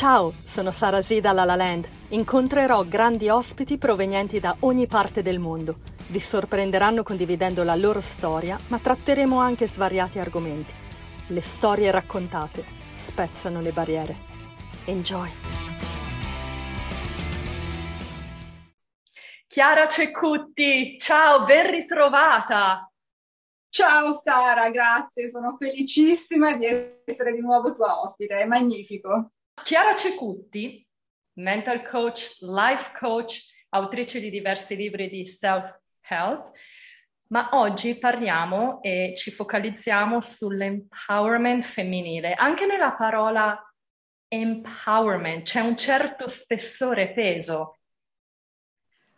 Ciao, sono Sara Z da La La Land. Incontrerò grandi ospiti provenienti da ogni parte del mondo. Vi sorprenderanno condividendo la loro storia, ma tratteremo anche svariati argomenti. Le storie raccontate spezzano le barriere. Enjoy! Chiara Ceccutti, ciao, ben ritrovata! Ciao Sara, grazie, sono felicissima di essere di nuovo tua ospite, è magnifico. Chiara Cecutti, mental coach, life coach, autrice di diversi libri di self-help, ma oggi parliamo e ci focalizziamo sull'empowerment femminile. Anche nella parola empowerment c'è un certo spessore peso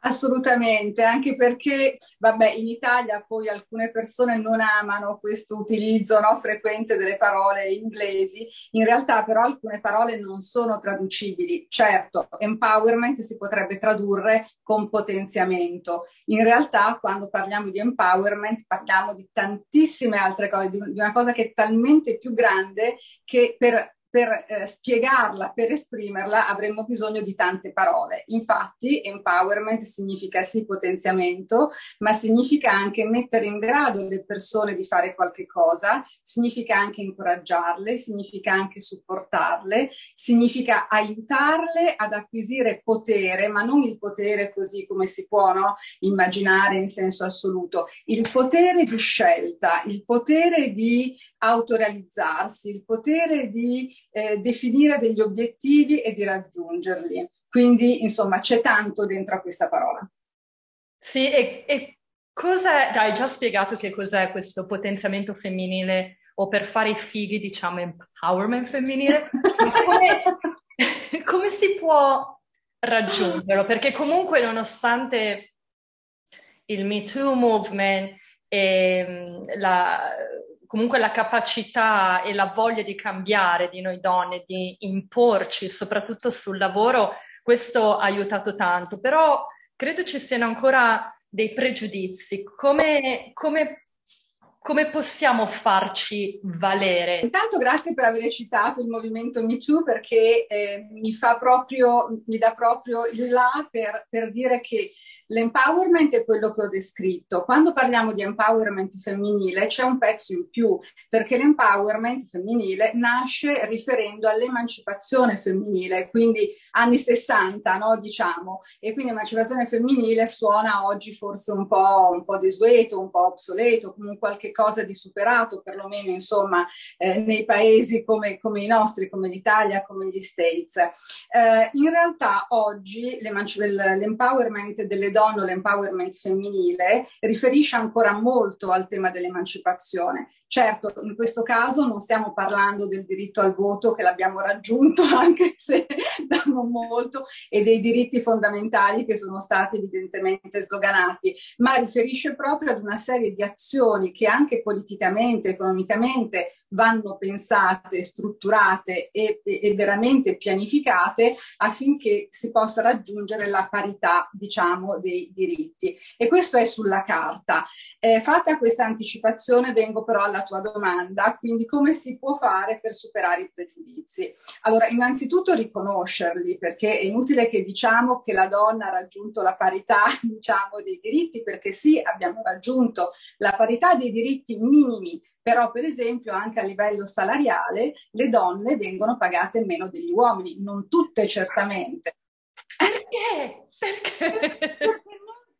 Assolutamente, anche perché, vabbè, in Italia poi alcune persone non amano questo utilizzo no, frequente delle parole inglesi, in realtà però alcune parole non sono traducibili. Certo, empowerment si potrebbe tradurre con potenziamento. In realtà quando parliamo di empowerment parliamo di tantissime altre cose, di una cosa che è talmente più grande che per per eh, spiegarla, per esprimerla, avremmo bisogno di tante parole. Infatti, empowerment significa sì potenziamento, ma significa anche mettere in grado le persone di fare qualche cosa, significa anche incoraggiarle, significa anche supportarle, significa aiutarle ad acquisire potere, ma non il potere così come si può no? immaginare in senso assoluto, il potere di scelta, il potere di autorealizzarsi, il potere di eh, definire degli obiettivi e di raggiungerli. Quindi, insomma, c'è tanto dentro a questa parola. Sì, e, e cosa hai già spiegato che cos'è questo potenziamento femminile o per fare i fighi, diciamo, empowerment femminile? come, come si può raggiungerlo? Perché comunque, nonostante il Me Too movement e la, comunque la capacità e la voglia di cambiare di noi donne, di imporci, soprattutto sul lavoro, questo ha aiutato tanto, però credo ci siano ancora dei pregiudizi. Come, come, come possiamo farci valere? Intanto grazie per aver citato il movimento Me Too perché eh, mi, fa proprio, mi dà proprio il là per, per dire che L'empowerment è quello che ho descritto. Quando parliamo di empowerment femminile c'è un pezzo in più, perché l'empowerment femminile nasce riferendo all'emancipazione femminile, quindi anni 60, no, diciamo, e quindi emancipazione femminile suona oggi forse un po', un po' desueto, un po' obsoleto, come qualche cosa di superato, perlomeno insomma eh, nei paesi come, come, i nostri, come l'Italia, come gli States. Eh, in realtà oggi l'empowerment delle donne donne, l'empowerment femminile, riferisce ancora molto al tema dell'emancipazione. Certo, in questo caso non stiamo parlando del diritto al voto che l'abbiamo raggiunto, anche se da non molto, e dei diritti fondamentali che sono stati evidentemente sdoganati, ma riferisce proprio ad una serie di azioni che anche politicamente, economicamente vanno pensate, strutturate e, e, veramente pianificate affinché si possa raggiungere la parità, diciamo, dei diritti. E questo è sulla carta. Eh, fatta questa anticipazione, vengo però alla tua domanda, quindi come si può fare per superare i pregiudizi? Allora, innanzitutto riconoscerli, perché è inutile che diciamo che la donna ha raggiunto la parità, diciamo, dei diritti, perché sì, abbiamo raggiunto la parità dei diritti minimi però per esempio anche a livello salariale le donne vengono pagate meno degli uomini, non tutte certamente. Perché? Perché?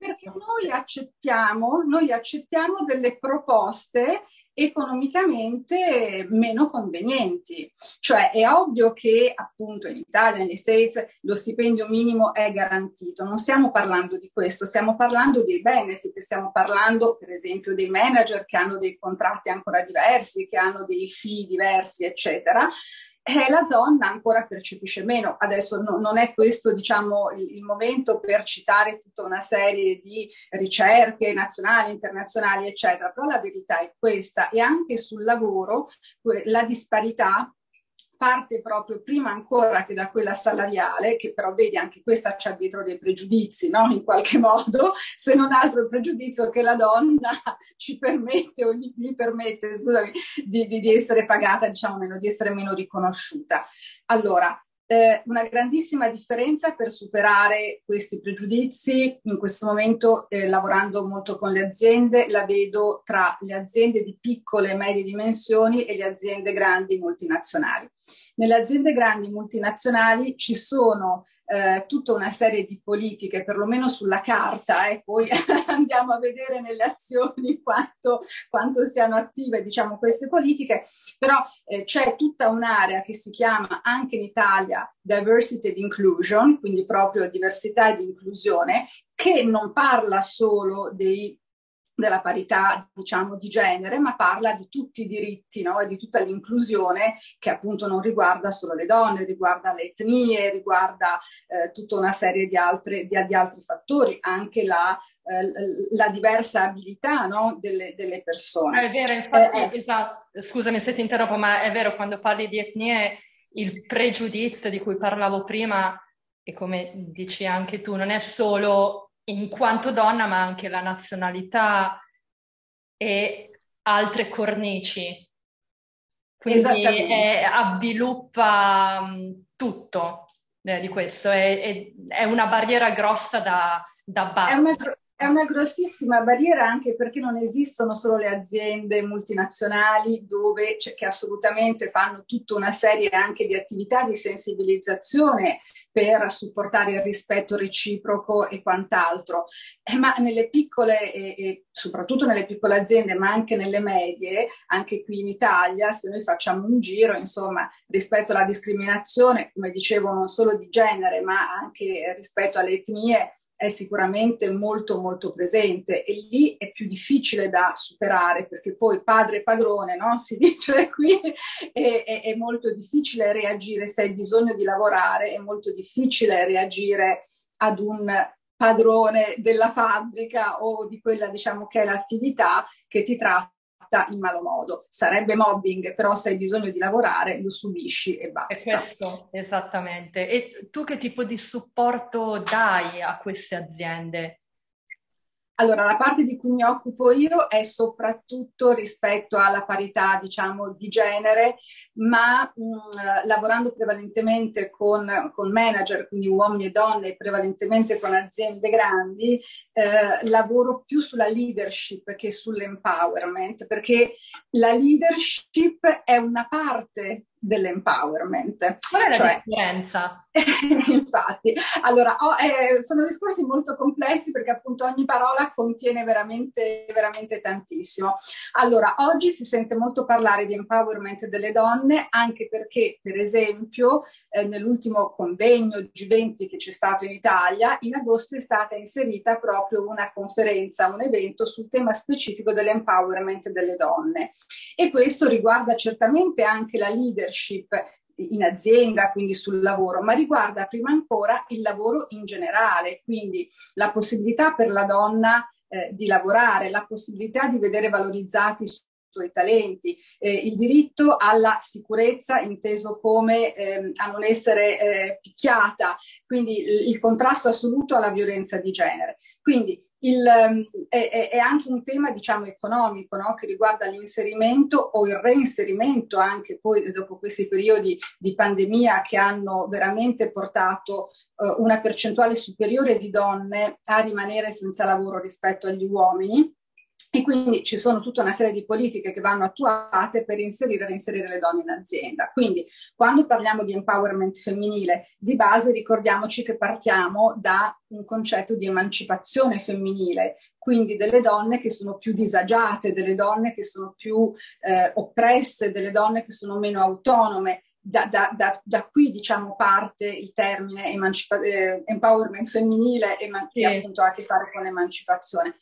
Perché, noi, accettiamo, noi accettiamo delle proposte economicamente meno convenienti. Cioè è ovvio che appunto in Italia, negli States, lo stipendio minimo è garantito. Non stiamo parlando di questo, stiamo parlando dei benefit, stiamo parlando per esempio dei manager che hanno dei contratti ancora diversi, che hanno dei fee diversi, eccetera eh, la donna ancora percepisce meno. Adesso no, non è questo diciamo, il, il, momento per citare tutta una serie di ricerche nazionali, internazionali, eccetera, però la verità è questa e anche sul lavoro la disparità parte proprio prima ancora che da quella salariale, che però vedi anche questa c'ha dietro dei pregiudizi, no? In qualche modo, se non altro il pregiudizio che la donna ci permette o gli, gli permette, scusami, di, di, di essere pagata, diciamo meno, di essere meno riconosciuta. Allora, eh, una grandissima differenza per superare questi pregiudizi. In questo momento, eh, lavorando molto con le aziende, la vedo tra le aziende di piccole e medie dimensioni e le aziende grandi multinazionali. Nelle aziende grandi multinazionali ci sono eh, tutta una serie di politiche, perlomeno sulla carta, e poi andiamo a vedere nelle azioni quanto, quanto siano attive diciamo, queste politiche, però eh, c'è tutta un'area che si chiama anche in Italia diversity and inclusion, quindi proprio diversità ed inclusione, che non parla solo dei della parità, diciamo, di genere, ma parla di tutti i diritti no? e di tutta l'inclusione che appunto non riguarda solo le donne, riguarda le etnie, riguarda eh, tutta una serie di, altre, di, di altri fattori, anche la, eh, la diversa abilità no? delle, delle, persone. È vero, infatti, eh, eh, esatto. scusami se ti interrompo, ma è vero, quando parli di etnie, il pregiudizio di cui parlavo prima, e come dici anche tu, non è solo in quanto donna, ma anche la nazionalità e altre cornici. Quindi è, avviluppa um, tutto eh, di questo, è, è, è, una barriera grossa da, da battere. È una grossissima barriera anche perché non esistono solo le aziende multinazionali dove, cioè, che assolutamente fanno tutta una serie anche di attività di sensibilizzazione per supportare il rispetto reciproco e quant'altro, eh, ma nelle piccole e, e soprattutto nelle piccole aziende, ma anche nelle medie, anche qui in Italia, se noi facciamo un giro, insomma, rispetto alla discriminazione, come dicevo, non solo di genere, ma anche rispetto alle etnie, è sicuramente molto molto presente e lì è più difficile da superare perché poi padre e padrone, no? si dice qui, è, è, è molto difficile reagire se hai bisogno di lavorare, è molto difficile reagire ad un padrone della fabbrica o di quella diciamo che è l'attività che ti tratta tratta in malo modo. Sarebbe mobbing, però se hai bisogno di lavorare lo subisci e basta. Questo, esattamente. E tu che tipo di supporto dai a queste aziende? Allora, la parte di cui mi occupo io è soprattutto rispetto alla parità, diciamo, di genere, ma mh, lavorando prevalentemente con, con, manager, quindi uomini e donne, prevalentemente con aziende grandi, eh, lavoro più sulla leadership che sull'empowerment, perché la leadership è una parte dell'empowerment. Qual è la cioè, differenza? infatti, allora, oh, eh, sono discorsi molto complessi perché appunto ogni parola contiene veramente, veramente tantissimo. Allora, oggi si sente molto parlare di empowerment delle donne anche perché, per esempio, eh, nell'ultimo convegno G20 che c'è stato in Italia, in agosto è stata inserita proprio una conferenza, un evento sul tema specifico dell'empowerment delle donne. E questo riguarda certamente anche la leadership leadership in azienda, quindi sul lavoro, ma riguarda prima ancora il lavoro in generale, quindi la possibilità per la donna eh, di lavorare, la possibilità di vedere valorizzati i suoi talenti, eh, il diritto alla sicurezza inteso come eh, a non essere eh, picchiata, quindi il, il contrasto assoluto alla violenza di genere. Quindi il, ehm, è, è, anche un tema, diciamo, economico, no? che riguarda l'inserimento o il reinserimento anche poi dopo questi periodi di pandemia che hanno veramente portato uh, una percentuale superiore di donne a rimanere senza lavoro rispetto agli uomini e quindi ci sono tutta una serie di politiche che vanno attuate per inserire e reinserire le donne in azienda. Quindi quando parliamo di empowerment femminile, di base ricordiamoci che partiamo da un concetto di emancipazione femminile, quindi delle donne che sono più disagiate, delle donne che sono più eh, oppresse, delle donne che sono meno autonome. Da, da, da, da qui diciamo parte il termine emancipa- eh, empowerment femminile e man- che appunto ha a che fare con l'emancipazione.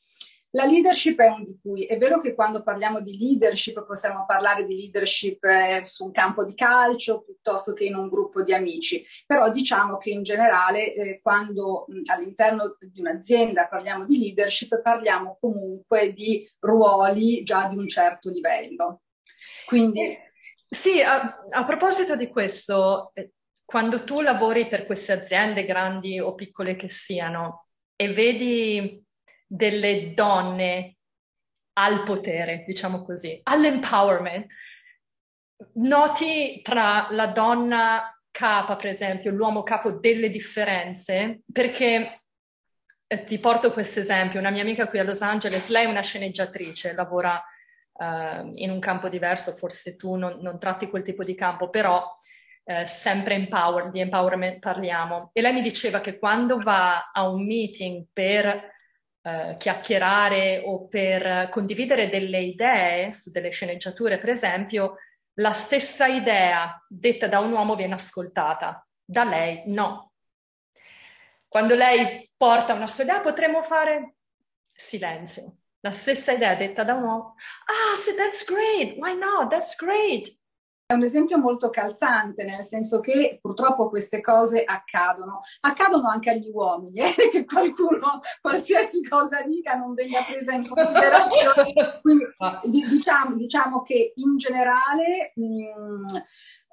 La leadership è un di cui. È vero che quando parliamo di leadership possiamo parlare di leadership eh, su un campo di calcio piuttosto che in un gruppo di amici, però diciamo che in generale eh, quando mh, all'interno di un'azienda parliamo di leadership parliamo comunque di ruoli già di un certo livello. Quindi... Sì, a, a proposito di questo, eh, quando tu lavori per queste aziende grandi o piccole che siano e vedi delle donne al potere, diciamo così, all'empowerment. Noti tra la donna capa, per esempio, l'uomo capo delle differenze, perché eh, ti porto questo esempio, una mia amica qui a Los Angeles, lei è una sceneggiatrice, lavora uh, in un campo diverso, forse tu non, non, tratti quel tipo di campo, però eh, sempre empower, di empowerment parliamo. E lei mi diceva che quando va a un meeting per eh, chiacchierare o per condividere delle idee su delle sceneggiature, per esempio, la stessa idea detta da un uomo viene ascoltata, da lei no. Quando lei porta una sua idea potremmo fare silenzio. La stessa idea detta da un uomo, ah, so that's great, why not, that's great. È un esempio molto calzante, nel senso che purtroppo queste cose accadono. Accadono anche agli uomini, eh? che qualcuno, qualsiasi cosa dica, non venga presa in considerazione. Quindi diciamo, diciamo che in generale mh,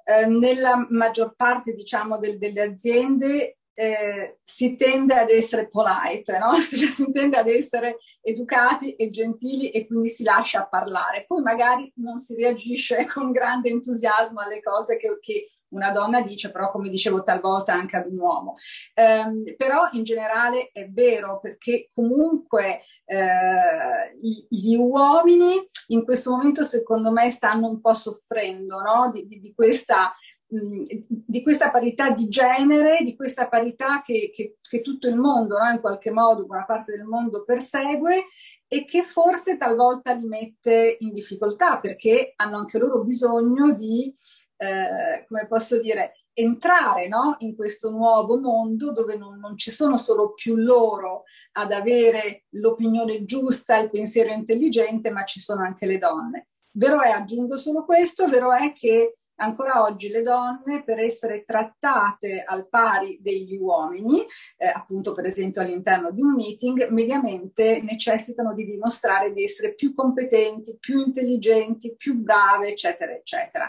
eh, nella maggior parte diciamo, del, delle aziende eh, si tende ad essere polite, no? cioè, si tende ad essere educati e gentili e quindi si lascia parlare. Poi magari non si reagisce con grande entusiasmo alle cose che, che una donna dice, però come dicevo talvolta anche ad un uomo. Um, però in generale è vero perché comunque uh, gli uomini in questo momento secondo me stanno un po' soffrendo no? di, di, di, questa di questa parità di genere, di questa parità che, che, che tutto il mondo, no? in qualche modo, buona parte del mondo persegue e che forse talvolta li mette in difficoltà perché hanno anche loro bisogno di, eh, come posso dire, entrare no? in questo nuovo mondo dove non, non, ci sono solo più loro ad avere l'opinione giusta, il pensiero intelligente, ma ci sono anche le donne. Vero è, aggiungo solo questo, vero è che ancora oggi le donne per essere trattate al pari degli uomini, eh, appunto per esempio all'interno di un meeting, mediamente necessitano di dimostrare di essere più competenti, più intelligenti, più brave, eccetera, eccetera.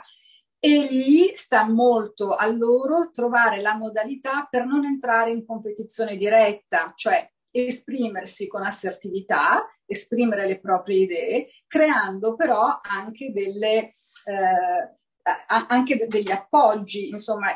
E lì sta molto a loro trovare la modalità per non entrare in competizione diretta, cioè esprimersi con assertività, esprimere le proprie idee, creando però anche delle... Eh, anche degli appoggi, insomma,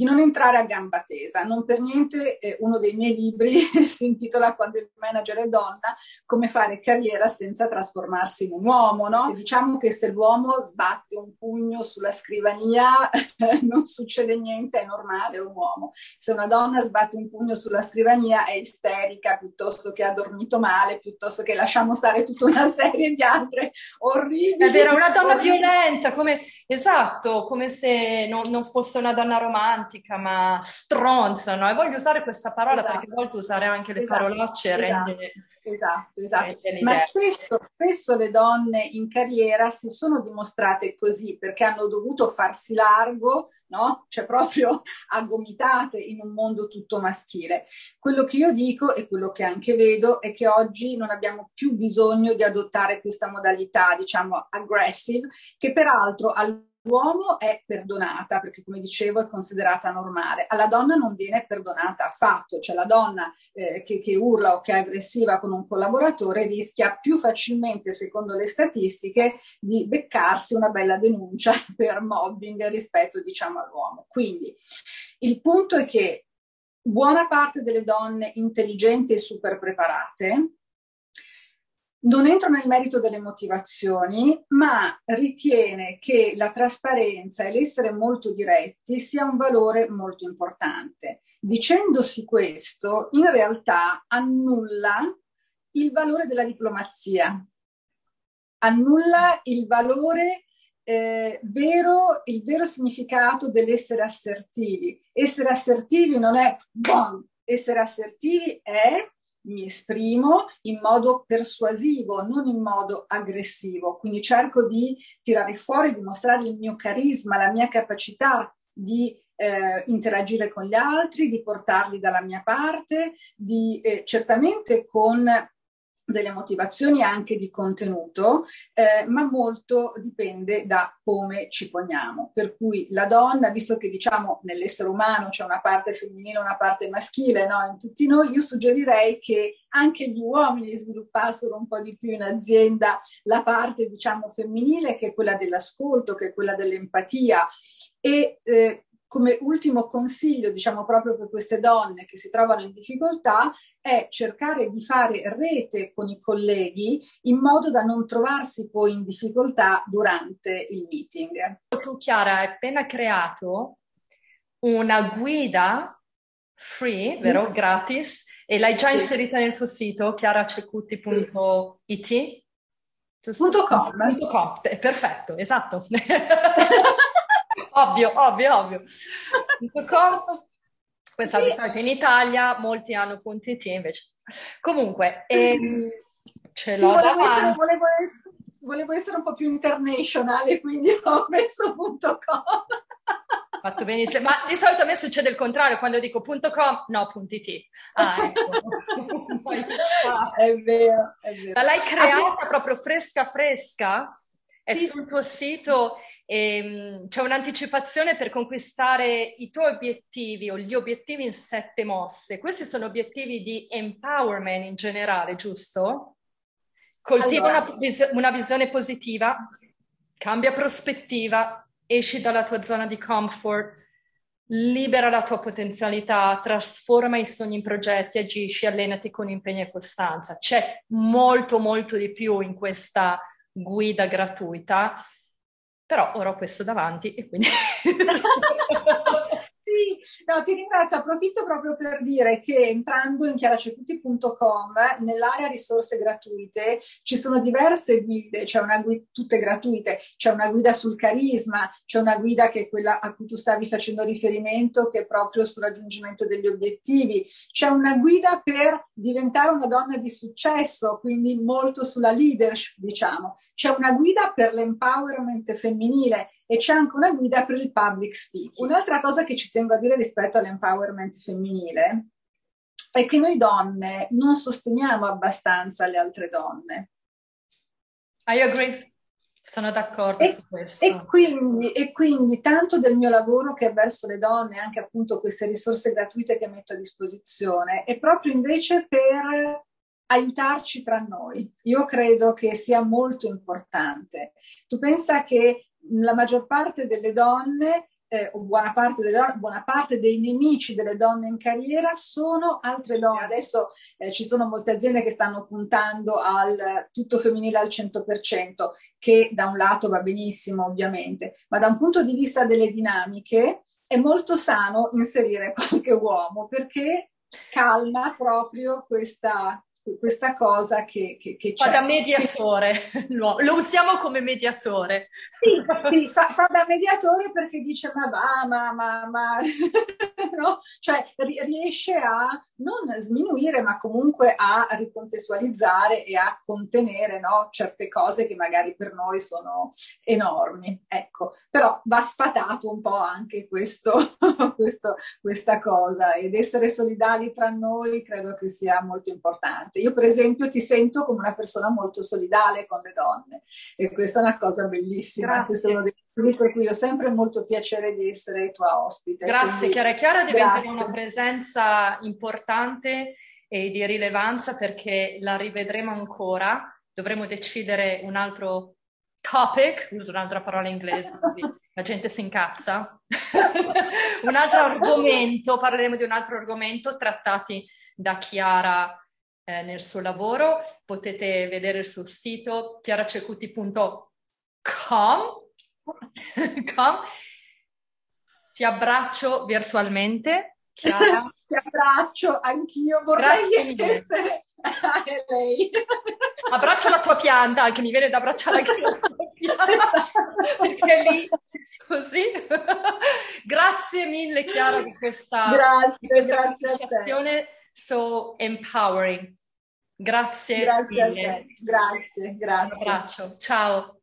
di non entrare a gamba tesa. Non per niente eh, uno dei miei libri si intitola Quando il manager è donna, come fare carriera senza trasformarsi in un uomo, no? Diciamo che se l'uomo sbatte un pugno sulla scrivania non succede niente, è normale, è un uomo. Se una donna sbatte un pugno sulla scrivania è isterica piuttosto che ha dormito male, piuttosto che lasciamo stare tutta una serie di altre orribili. È vero, una donna violenta, come, esatto, come se non, non fosse una donna romantica romantica, ma stronza, no? E voglio usare questa parola esatto. perché a volte usare anche le esatto. parolacce esatto. rende... Esatto, esatto. Ma spesso, spesso le donne in carriera si sono dimostrate così perché hanno dovuto farsi largo, no? Cioè proprio aggomitate in un mondo tutto maschile. Quello che io dico e quello che anche vedo è che oggi non abbiamo più bisogno di adottare questa modalità, diciamo, aggressive, che peraltro al L'uomo è perdonata perché, come dicevo, è considerata normale. Alla donna non viene perdonata affatto, cioè la donna eh, che, che, urla o che è aggressiva con un collaboratore rischia più facilmente, secondo le statistiche, di beccarsi una bella denuncia per mobbing rispetto, diciamo, all'uomo. Quindi il punto è che buona parte delle donne intelligenti e super preparate non entro nel merito delle motivazioni, ma ritiene che la trasparenza e l'essere molto diretti sia un valore molto importante. Dicendosi questo, in realtà annulla il valore della diplomazia, annulla il valore eh, vero, il vero significato dell'essere assertivi. Essere assertivi non è buon, essere assertivi è mi esprimo in modo persuasivo, non in modo aggressivo. Quindi cerco di tirare fuori, di mostrare il mio carisma, la mia capacità di eh, interagire con gli altri, di portarli dalla mia parte, di eh, certamente con delle motivazioni anche di contenuto, eh, ma molto dipende da come ci poniamo. Per cui la donna, visto che diciamo nell'essere umano c'è una parte femminile e una parte maschile no? in tutti noi, io suggerirei che anche gli uomini sviluppassero un po' di più in azienda la parte diciamo femminile che è quella dell'ascolto, che è quella dell'empatia e eh, come ultimo consiglio, diciamo proprio per queste donne che si trovano in difficoltà, è cercare di fare rete con i colleghi in modo da non trovarsi poi in difficoltà durante il meeting. Tu, Chiara, hai appena creato una guida free, vero? Sì. Gratis, e l'hai già inserita nel tuo sito, chiaracecuti.it? Com. Com. Perfetto, esatto. ovvio, ovvio, ovvio. Punto com. Questa sì. in Italia, molti hanno punti .it invece. Comunque, ehm, ce l'ho sì, volevo essere, volevo, essere, volevo essere, un po' più internazionale, quindi ho messo punto .com. Fatto benissimo, ma di solito a me succede il contrario, quando dico .com, no, .it. Ah, ecco. è vero, è vero. Ma l'hai creata proprio fresca fresca? È sì. sul tuo sito ehm, c'è un'anticipazione per conquistare i tuoi obiettivi o gli obiettivi in sette mosse. Questi sono obiettivi di empowerment in generale, giusto? Coltiva allora. una, una visione positiva, cambia prospettiva, esci dalla tua zona di comfort, libera la tua potenzialità, trasforma i sogni in progetti, agisci, allenati con impegno e costanza. C'è molto, molto di più in questa guida gratuita, però ora ho questo davanti e quindi... Sì, no, ti ringrazio. Approfitto proprio per dire che entrando in chiaracecuti.com, nell'area risorse gratuite, ci sono diverse guide, c'è una guida, tutte gratuite, c'è una guida sul carisma, c'è una guida che è quella a cui tu stavi facendo riferimento, che è proprio sul raggiungimento degli obiettivi, c'è una guida per diventare una donna di successo, quindi molto sulla leadership, diciamo, c'è una guida per l'empowerment femminile e c'è anche una guida per il public speaking. Un'altra cosa che ci tengo a dire rispetto all'empowerment femminile è che noi donne non sosteniamo abbastanza le altre donne. I agree. Sono d'accordo e, su questo. E quindi, e quindi, tanto del mio lavoro che è verso le donne, anche appunto queste risorse gratuite che metto a disposizione, è proprio invece per aiutarci tra noi. Io credo che sia molto importante. Tu pensa che la maggior parte delle donne eh, o buona parte, delle, buona parte, dei nemici delle donne in carriera sono altre donne. Adesso eh, ci sono molte aziende che stanno puntando al tutto femminile al 100%, che da un lato va benissimo ovviamente, ma da un punto di vista delle dinamiche è molto sano inserire qualche uomo perché calma proprio questa, questa cosa che, che, che. Fa da mediatore, lo, lo usiamo come mediatore. Sì, sì fa, fa, da mediatore perché dice ma va, ma, ma, ma no? Cioè riesce a non sminuire ma comunque a ricontestualizzare e a contenere no? certe cose che magari per noi sono enormi. Ecco, però va sfatato un po' anche questo, questo, questa cosa ed essere solidali tra noi credo che sia molto importante. Io per esempio ti sento come una persona molto solidale con le donne e questa è una cosa bellissima. Grazie. Questo è uno dei motivi per cui ho sempre molto piacere di essere tua ospite. Grazie Quindi, Chiara. Chiara diventa una presenza importante e di rilevanza perché la rivedremo ancora. Dovremo decidere un altro topic, uso un'altra parola inglese, la gente si incazza. un altro argomento, parleremo di un altro argomento trattati da Chiara eh, nel suo lavoro. Potete vedere il suo sito chiaracecuti.com. Ti abbraccio virtualmente. Chiara. Ti abbraccio, anch'io vorrei Grazie essere lei. Abbraccio la tua pianta, che mi viene da abbracciare anche la tua pianta, esatto. perché lì così. grazie mille Chiara di questa, grazie, di questa grazie so empowering. Grazie, grazie mille. Grazie, grazie. Un abbraccio. Ciao.